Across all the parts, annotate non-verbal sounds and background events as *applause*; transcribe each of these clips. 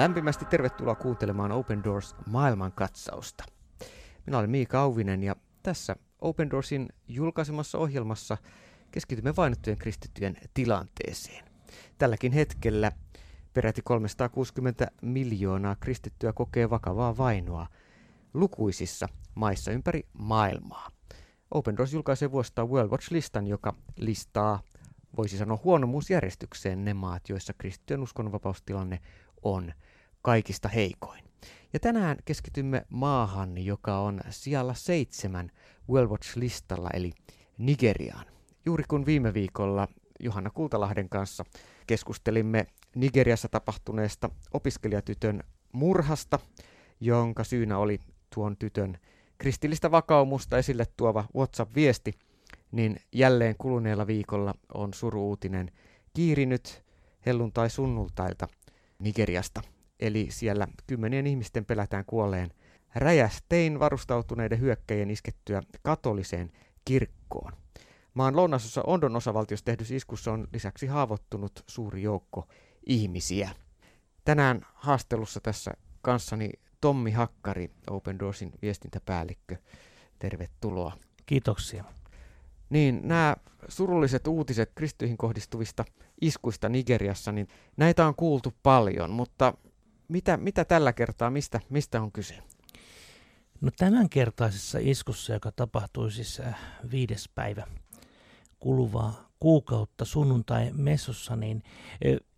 Lämpimästi tervetuloa kuuntelemaan Open Doors maailmankatsausta. Minä olen Miika Auvinen ja tässä Open Doorsin julkaisemassa ohjelmassa keskitymme vainottujen kristittyjen tilanteeseen. Tälläkin hetkellä peräti 360 miljoonaa kristittyä kokee vakavaa vainoa lukuisissa maissa ympäri maailmaa. Open Doors julkaisee vuosittain World Watch-listan, joka listaa, voisi sanoa huonomuusjärjestykseen ne maat, joissa kristittyjen uskonnonvapaustilanne on kaikista heikoin. Ja tänään keskitymme maahan, joka on siellä seitsemän World Watch-listalla, eli Nigeriaan. Juuri kun viime viikolla Johanna Kultalahden kanssa keskustelimme Nigeriassa tapahtuneesta opiskelijatytön murhasta, jonka syynä oli tuon tytön kristillistä vakaumusta esille tuova WhatsApp-viesti, niin jälleen kuluneella viikolla on suruutinen kiirinyt helluntai sunnultailta Nigeriasta. Eli siellä kymmenien ihmisten pelätään kuolleen räjästein varustautuneiden hyökkäjien iskettyä katoliseen kirkkoon. Maan lounasossa Ondon osavaltiossa tehdyssä iskussa on lisäksi haavoittunut suuri joukko ihmisiä. Tänään haastelussa tässä kanssani Tommi Hakkari, Open Doorsin viestintäpäällikkö. Tervetuloa. Kiitoksia. Niin, nämä surulliset uutiset kristyihin kohdistuvista iskuista Nigeriassa, niin näitä on kuultu paljon, mutta mitä, mitä tällä kertaa, mistä, mistä on kyse? No tämänkertaisessa iskussa, joka tapahtui siis äh, viides päivä kuluvaa kuukautta sunnuntai messussa, niin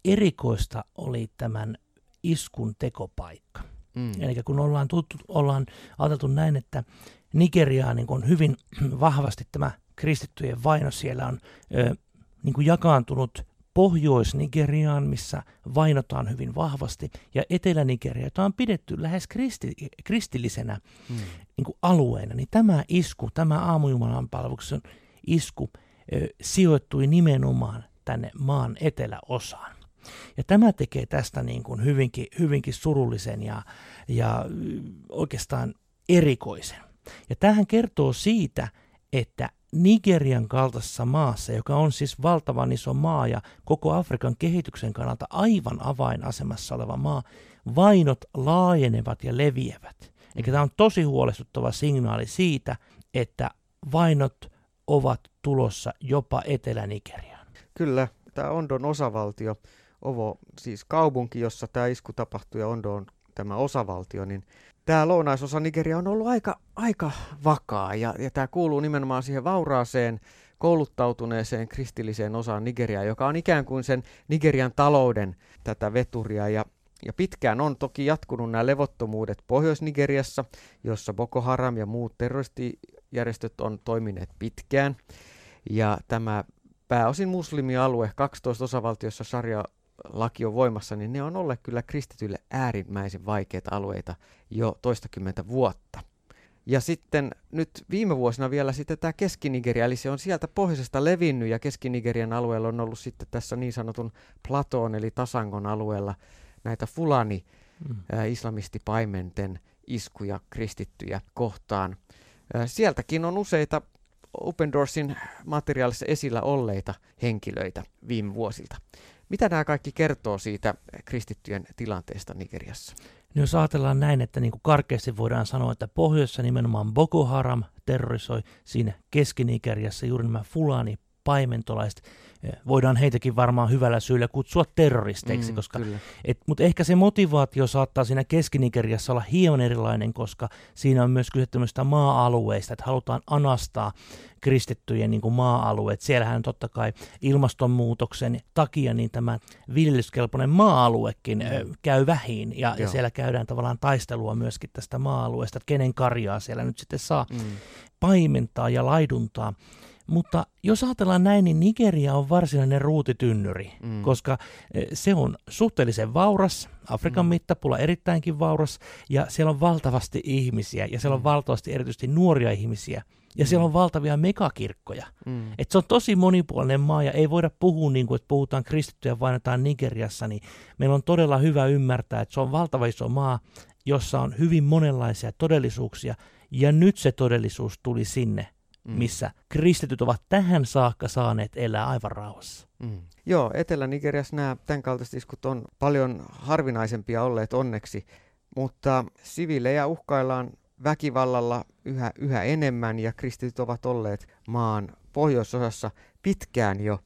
erikoista oli tämän iskun tekopaikka. Mm. Eli kun ollaan, tuttu, ollaan ajateltu näin, että Nigeriaa niin on hyvin vahvasti tämä kristittyjen vaino siellä on ö, niin kuin jakaantunut Pohjois-Nigeriaan, missä vainotaan hyvin vahvasti, ja Etelä-Nigeria, jota on pidetty lähes kristi, kristillisenä hmm. niin kuin alueena, niin tämä isku, tämä aamujumalan palveluksen isku ö, sijoittui nimenomaan tänne maan eteläosaan. Ja tämä tekee tästä niin kuin hyvinkin, hyvinkin surullisen ja, ja oikeastaan erikoisen. Ja tähän kertoo siitä, että Nigerian kaltaisessa maassa, joka on siis valtavan iso maa ja koko Afrikan kehityksen kannalta aivan avainasemassa oleva maa, vainot laajenevat ja leviävät. Eli tämä on tosi huolestuttava signaali siitä, että vainot ovat tulossa jopa Etelä-Nigeriaan. Kyllä, tämä Ondon osavaltio, Ovo, siis kaupunki, jossa tämä isku tapahtui ja Ondo on tämä osavaltio, niin tämä lounaisosa Nigeria on ollut aika, aika vakaa ja, ja tämä kuuluu nimenomaan siihen vauraaseen, kouluttautuneeseen kristilliseen osaan Nigeriaa, joka on ikään kuin sen Nigerian talouden tätä veturia ja ja pitkään on toki jatkunut nämä levottomuudet Pohjois-Nigeriassa, jossa Boko Haram ja muut terroristijärjestöt on toimineet pitkään. Ja tämä pääosin muslimialue, 12 osavaltiossa sarja laki on voimassa, niin ne on olleet kyllä kristityille äärimmäisen vaikeita alueita jo toistakymmentä vuotta. Ja sitten nyt viime vuosina vielä sitten tämä Keski-Nigeria, eli se on sieltä pohjoisesta levinnyt ja Keski-Nigerian alueella on ollut sitten tässä niin sanotun platoon eli tasangon alueella näitä fulani mm. ä, islamistipaimenten iskuja kristittyjä kohtaan. Ä, sieltäkin on useita Open Doorsin materiaalissa esillä olleita henkilöitä viime vuosilta. Mitä nämä kaikki kertoo siitä kristittyjen tilanteesta Nigeriassa? No jos ajatellaan näin, että niin kuin karkeasti voidaan sanoa, että pohjoissa nimenomaan Boko Haram terrorisoi siinä Keski-Nigeriassa juuri nämä Fulani paimentolaiset, voidaan heitäkin varmaan hyvällä syyllä kutsua terroristeiksi, mm, koska, et, mutta ehkä se motivaatio saattaa siinä keski olla hieman erilainen, koska siinä on myös kyse tämmöistä maa-alueista, että halutaan anastaa kristittyjen niin kuin maa-alueet. Siellähän totta kai ilmastonmuutoksen takia niin tämä viljelyskelpoinen maa-aluekin mm. käy vähin ja, ja siellä käydään tavallaan taistelua myöskin tästä maa-alueesta, että kenen karjaa siellä nyt sitten saa mm. paimentaa ja laiduntaa. Mutta jos ajatellaan näin, niin Nigeria on varsinainen ruutitynnyri, mm. koska e, se on suhteellisen vauras, Afrikan mm. mittapulla erittäinkin vauras, ja siellä on valtavasti ihmisiä, ja siellä on mm. valtavasti erityisesti nuoria ihmisiä, ja mm. siellä on valtavia megakirkkoja. Mm. Et se on tosi monipuolinen maa, ja ei voida puhua niin kuin, että puhutaan kristittyjä vain jotain Nigeriassa, niin meillä on todella hyvä ymmärtää, että se on valtava iso maa, jossa on hyvin monenlaisia todellisuuksia, ja nyt se todellisuus tuli sinne mm. missä kristityt ovat tähän saakka saaneet elää aivan rauhassa. Mm. Joo, Etelä-Nigeriassa nämä tämänkaltaiset iskut on paljon harvinaisempia olleet onneksi, mutta siviilejä uhkaillaan väkivallalla yhä, yhä enemmän ja kristityt ovat olleet maan pohjoisosassa pitkään jo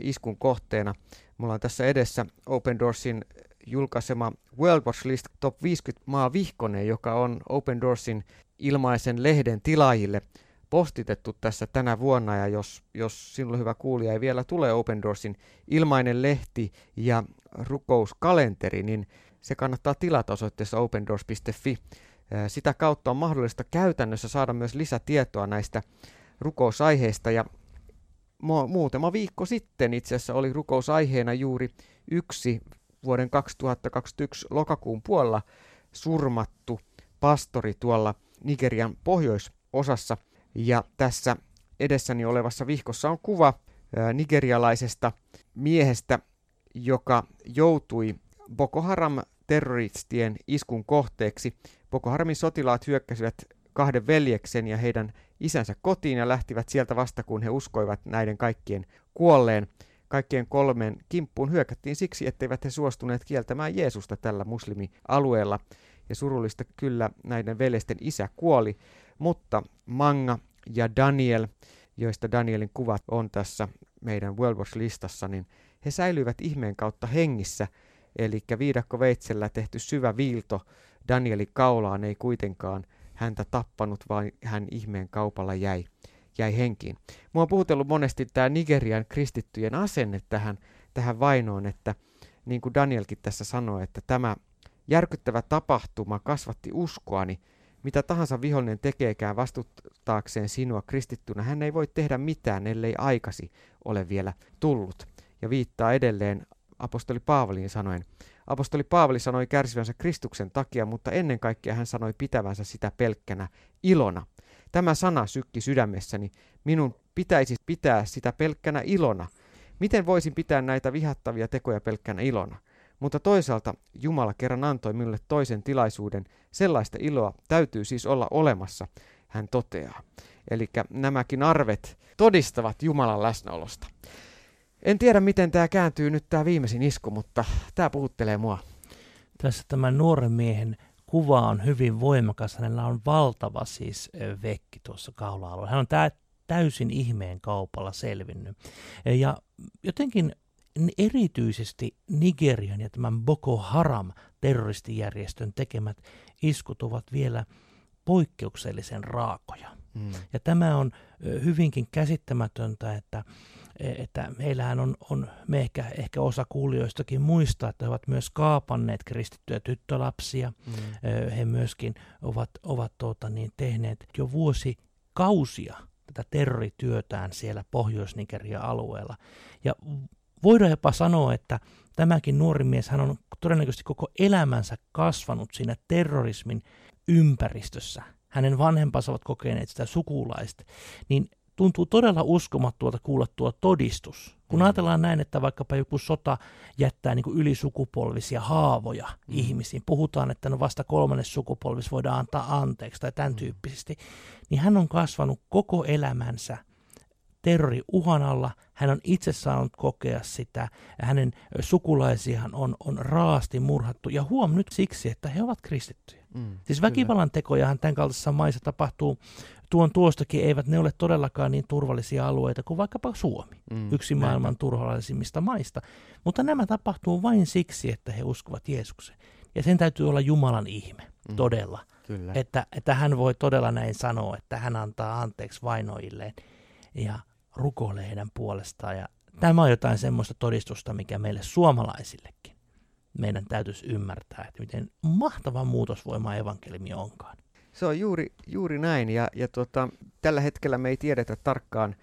iskun kohteena. Mulla on tässä edessä Open Doorsin julkaisema World Watch List Top 50 maa vihkone, joka on Open Doorsin ilmaisen lehden tilaajille postitettu tässä tänä vuonna, ja jos, jos sinulle hyvä kuulija ei vielä tule Open Doorsin ilmainen lehti ja rukouskalenteri, niin se kannattaa tilata osoitteessa opendoors.fi. Sitä kautta on mahdollista käytännössä saada myös lisätietoa näistä rukousaiheista, ja muutama viikko sitten itse asiassa oli rukousaiheena juuri yksi vuoden 2021 lokakuun puolella surmattu pastori tuolla Nigerian pohjoisosassa. Ja tässä edessäni olevassa vihkossa on kuva nigerialaisesta miehestä, joka joutui Boko Haram terroristien iskun kohteeksi. Boko Haramin sotilaat hyökkäsivät kahden veljeksen ja heidän isänsä kotiin ja lähtivät sieltä vasta, kun he uskoivat näiden kaikkien kuolleen. Kaikkien kolmen kimppuun hyökättiin siksi, etteivät he suostuneet kieltämään Jeesusta tällä muslimialueella. Ja surullista kyllä näiden veljesten isä kuoli, mutta Manga ja Daniel, joista Danielin kuvat on tässä meidän World Watch-listassa, niin he säilyivät ihmeen kautta hengissä, eli viidakkoveitsellä tehty syvä viilto Danielin kaulaan ei kuitenkaan häntä tappanut, vaan hän ihmeen kaupalla jäi, jäi henkiin. Mua on puhutellut monesti tämä Nigerian kristittyjen asenne tähän, tähän vainoon, että niin kuin Danielkin tässä sanoi, että tämä järkyttävä tapahtuma kasvatti uskoani, mitä tahansa vihollinen tekeekään vastuttaakseen sinua kristittynä, hän ei voi tehdä mitään, ellei aikasi ole vielä tullut. Ja viittaa edelleen apostoli Paavalin sanoen, Apostoli Paavali sanoi kärsivänsä Kristuksen takia, mutta ennen kaikkea hän sanoi pitävänsä sitä pelkkänä ilona. Tämä sana sykki sydämessäni. Minun pitäisi pitää sitä pelkkänä ilona. Miten voisin pitää näitä vihattavia tekoja pelkkänä ilona? Mutta toisaalta Jumala kerran antoi minulle toisen tilaisuuden. Sellaista iloa täytyy siis olla olemassa, hän toteaa. Eli nämäkin arvet todistavat Jumalan läsnäolosta. En tiedä, miten tämä kääntyy nyt tämä viimeisin isku, mutta tämä puhuttelee mua. Tässä tämän nuoren miehen kuva on hyvin voimakas. Hänellä on valtava siis vekki tuossa kaula-alueella. Hän on tää täysin ihmeen kaupalla selvinnyt. Ja jotenkin erityisesti Nigerian ja tämän Boko Haram terroristijärjestön tekemät iskut ovat vielä poikkeuksellisen raakoja. Mm. Ja tämä on hyvinkin käsittämätöntä, että että heillähän on, on me ehkä, ehkä osa kuulijoistakin muistaa, että he ovat myös kaapanneet kristittyjä tyttölapsia. Mm. He myöskin ovat, ovat tuota, niin, tehneet jo vuosikausia tätä terrorityötään siellä Pohjois-Nigeria-alueella. Ja voidaan jopa sanoa, että tämäkin nuori mies, hän on todennäköisesti koko elämänsä kasvanut siinä terrorismin ympäristössä. Hänen vanhempansa ovat kokeneet sitä sukulaista. Niin tuntuu todella uskomattuolta kuulla tuo todistus. Kun mm. ajatellaan näin, että vaikkapa joku sota jättää niin kuin ylisukupolvisia haavoja mm. ihmisiin, puhutaan, että no vasta kolmannes sukupolvis voidaan antaa anteeksi tai tämän mm. tyyppisesti, niin hän on kasvanut koko elämänsä terrori uhan alla, hän on itse saanut kokea sitä, ja hänen sukulaisiaan on, on raasti murhattu, ja huom nyt siksi, että he ovat kristittyjä. Mm, siis väkivallan tekojahan tämän kaltaisessa maissa tapahtuu tuon tuostakin eivät ne ole todellakaan niin turvallisia alueita kuin vaikkapa Suomi, mm, yksi maailman näin. turvallisimmista maista. Mutta nämä tapahtuu vain siksi, että he uskovat Jeesukseen. Ja sen täytyy olla Jumalan ihme, mm, todella. Kyllä. Että, että hän voi todella näin sanoa, että hän antaa anteeksi vainoilleen ja rukoilee heidän puolestaan. Ja tämä on jotain semmoista todistusta, mikä meille suomalaisillekin meidän täytyisi ymmärtää, että miten mahtava muutosvoima evankeliumi onkaan. Se on juuri, juuri näin, ja, ja tota, tällä hetkellä me ei tiedetä tarkkaan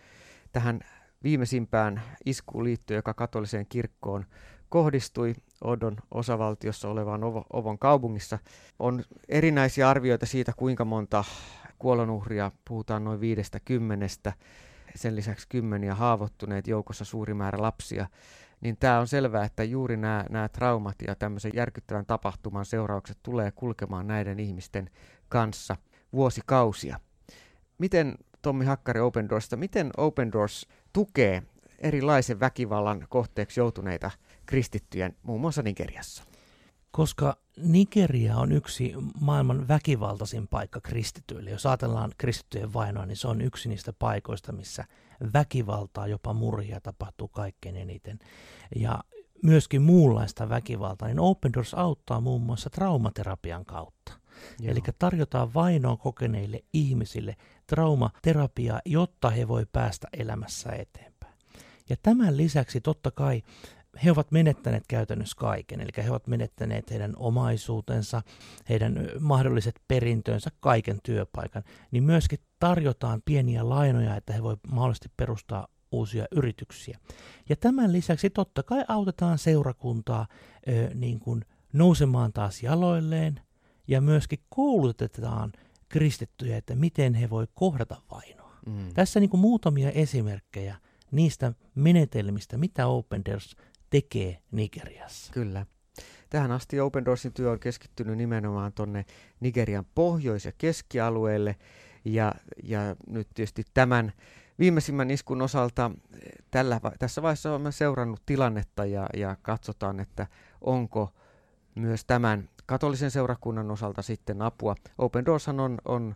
tähän viimeisimpään iskuun liittyen, joka katoliseen kirkkoon kohdistui Odon osavaltiossa olevaan Ovon kaupungissa. On erinäisiä arvioita siitä, kuinka monta kuolonuhria, puhutaan noin viidestä kymmenestä, sen lisäksi kymmeniä haavoittuneet joukossa suuri määrä lapsia niin tämä on selvää, että juuri nämä, nämä traumat ja tämmöisen järkyttävän tapahtuman seuraukset tulee kulkemaan näiden ihmisten kanssa vuosikausia. Miten Tommi Hakkari Open Doorsista. Miten Open Doors tukee erilaisen väkivallan kohteeksi joutuneita kristittyjä muun muassa Nigeriassa? Koska Nigeria on yksi maailman väkivaltaisin paikka kristityille. Jos ajatellaan kristittyjen vainoa, niin se on yksi niistä paikoista, missä väkivaltaa, jopa murhia tapahtuu kaikkein eniten. Ja myöskin muunlaista väkivaltaa, niin Open Doors auttaa muun muassa traumaterapian kautta. Eli tarjotaan vainoa kokeneille ihmisille traumaterapiaa, jotta he voi päästä elämässä eteenpäin. Ja tämän lisäksi totta kai he ovat menettäneet käytännössä kaiken, eli he ovat menettäneet heidän omaisuutensa, heidän mahdolliset perintönsä, kaiken työpaikan, niin myöskin tarjotaan pieniä lainoja, että he voivat mahdollisesti perustaa uusia yrityksiä. Ja tämän lisäksi totta kai autetaan seurakuntaa ö, niin kuin nousemaan taas jaloilleen ja myöskin koulutetaan kristittyjä, että miten he voi kohdata vainoa. Mm. Tässä niin kuin muutamia esimerkkejä niistä menetelmistä, mitä Open Doors tekee Nigeriassa. Kyllä. Tähän asti Open Doorsin työ on keskittynyt nimenomaan tuonne Nigerian pohjois- ja keskialueelle. Ja, ja nyt tietysti tämän viimeisimmän iskun osalta eh, tällä, tässä vaiheessa olemme seurannut tilannetta ja, ja katsotaan, että onko myös tämän katolisen seurakunnan osalta sitten apua. Open Doors on, on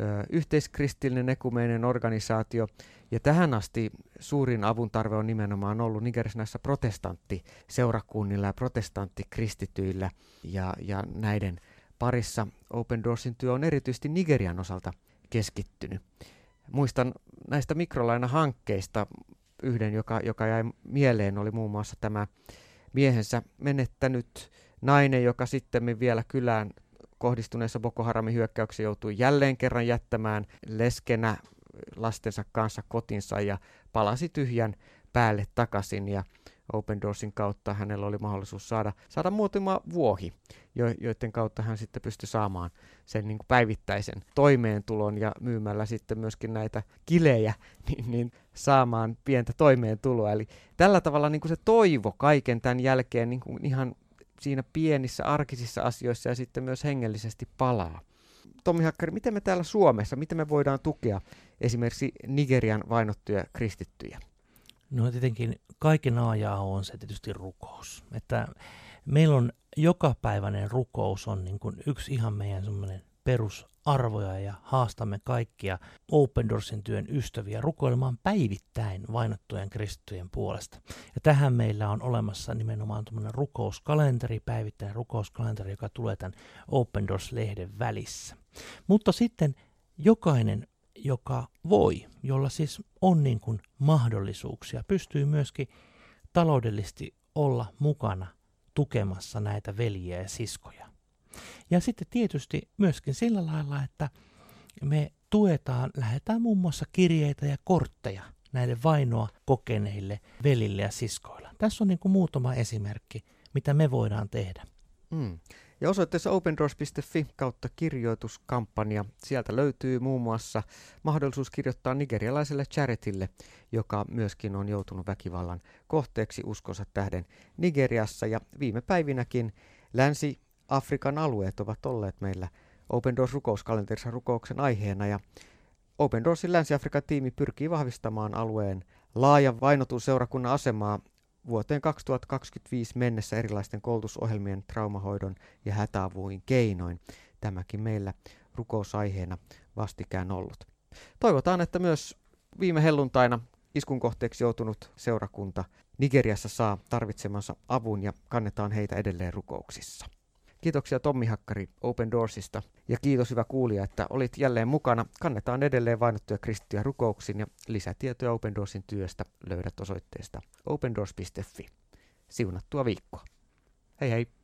ö, yhteiskristillinen ekumeinen organisaatio, ja tähän asti suurin avun tarve on nimenomaan ollut Nigerissä näissä protestanttiseurakunnilla ja protestanttikristityillä, ja, ja näiden parissa Open Doorsin työ on erityisesti Nigerian osalta keskittynyt. Muistan näistä mikrolainahankkeista yhden, joka, joka jäi mieleen, oli muun muassa tämä miehensä menettänyt nainen, joka sitten vielä kylään kohdistuneessa Boko Haramin hyökkäyksessä joutui jälleen kerran jättämään leskenä lastensa kanssa kotinsa ja palasi tyhjän päälle takaisin ja Open Doorsin kautta hänellä oli mahdollisuus saada, saada muutama vuohi, jo, joiden kautta hän sitten pystyi saamaan sen niin päivittäisen toimeentulon ja myymällä sitten myöskin näitä kilejä, *laughs* niin, niin saamaan pientä toimeentuloa. Eli tällä tavalla niin kuin se toivo kaiken tämän jälkeen niin kuin ihan siinä pienissä arkisissa asioissa ja sitten myös hengellisesti palaa. Tommi Hakkari, miten me täällä Suomessa, miten me voidaan tukea esimerkiksi Nigerian vainottuja kristittyjä? No tietenkin kaiken aajaa on se tietysti rukous. Että meillä on jokapäiväinen rukous on niin kuin yksi ihan meidän semmoinen perusarvoja ja haastamme kaikkia Open Doorsin työn ystäviä rukoilemaan päivittäin vainottujen kristittyjen puolesta. Ja tähän meillä on olemassa nimenomaan tämmöinen rukouskalenteri, päivittäinen rukouskalenteri, joka tulee tämän Open Doors-lehden välissä. Mutta sitten jokainen joka voi, jolla siis on niin kuin mahdollisuuksia, pystyy myöskin taloudellisesti olla mukana tukemassa näitä veljiä ja siskoja. Ja sitten tietysti myöskin sillä lailla, että me tuetaan, lähetään muun muassa kirjeitä ja kortteja näille vainoa kokeneille velille ja siskoille. Tässä on niin kuin muutama esimerkki, mitä me voidaan tehdä. Mm. Ja osoitteessa opendoors.fi kautta kirjoituskampanja. Sieltä löytyy muun muassa mahdollisuus kirjoittaa nigerialaiselle charitille, joka myöskin on joutunut väkivallan kohteeksi uskonsa tähden Nigeriassa. Ja viime päivinäkin Länsi-Afrikan alueet ovat olleet meillä Open Doors rukouskalenterissa rukouksen aiheena. Ja Open Doorsin Länsi-Afrikan tiimi pyrkii vahvistamaan alueen laajan vainotun seurakunnan asemaa vuoteen 2025 mennessä erilaisten koulutusohjelmien, traumahoidon ja hätäavuin keinoin. Tämäkin meillä rukousaiheena vastikään ollut. Toivotaan, että myös viime helluntaina iskun kohteeksi joutunut seurakunta Nigeriassa saa tarvitsemansa avun ja kannetaan heitä edelleen rukouksissa. Kiitoksia Tommi Hakkari Open Doorsista ja kiitos hyvä kuulija, että olit jälleen mukana. Kannetaan edelleen vainottuja kristittyjä rukouksiin ja lisätietoja Open Doorsin työstä löydät osoitteesta opendoors.fi. Siunattua viikkoa. Hei hei!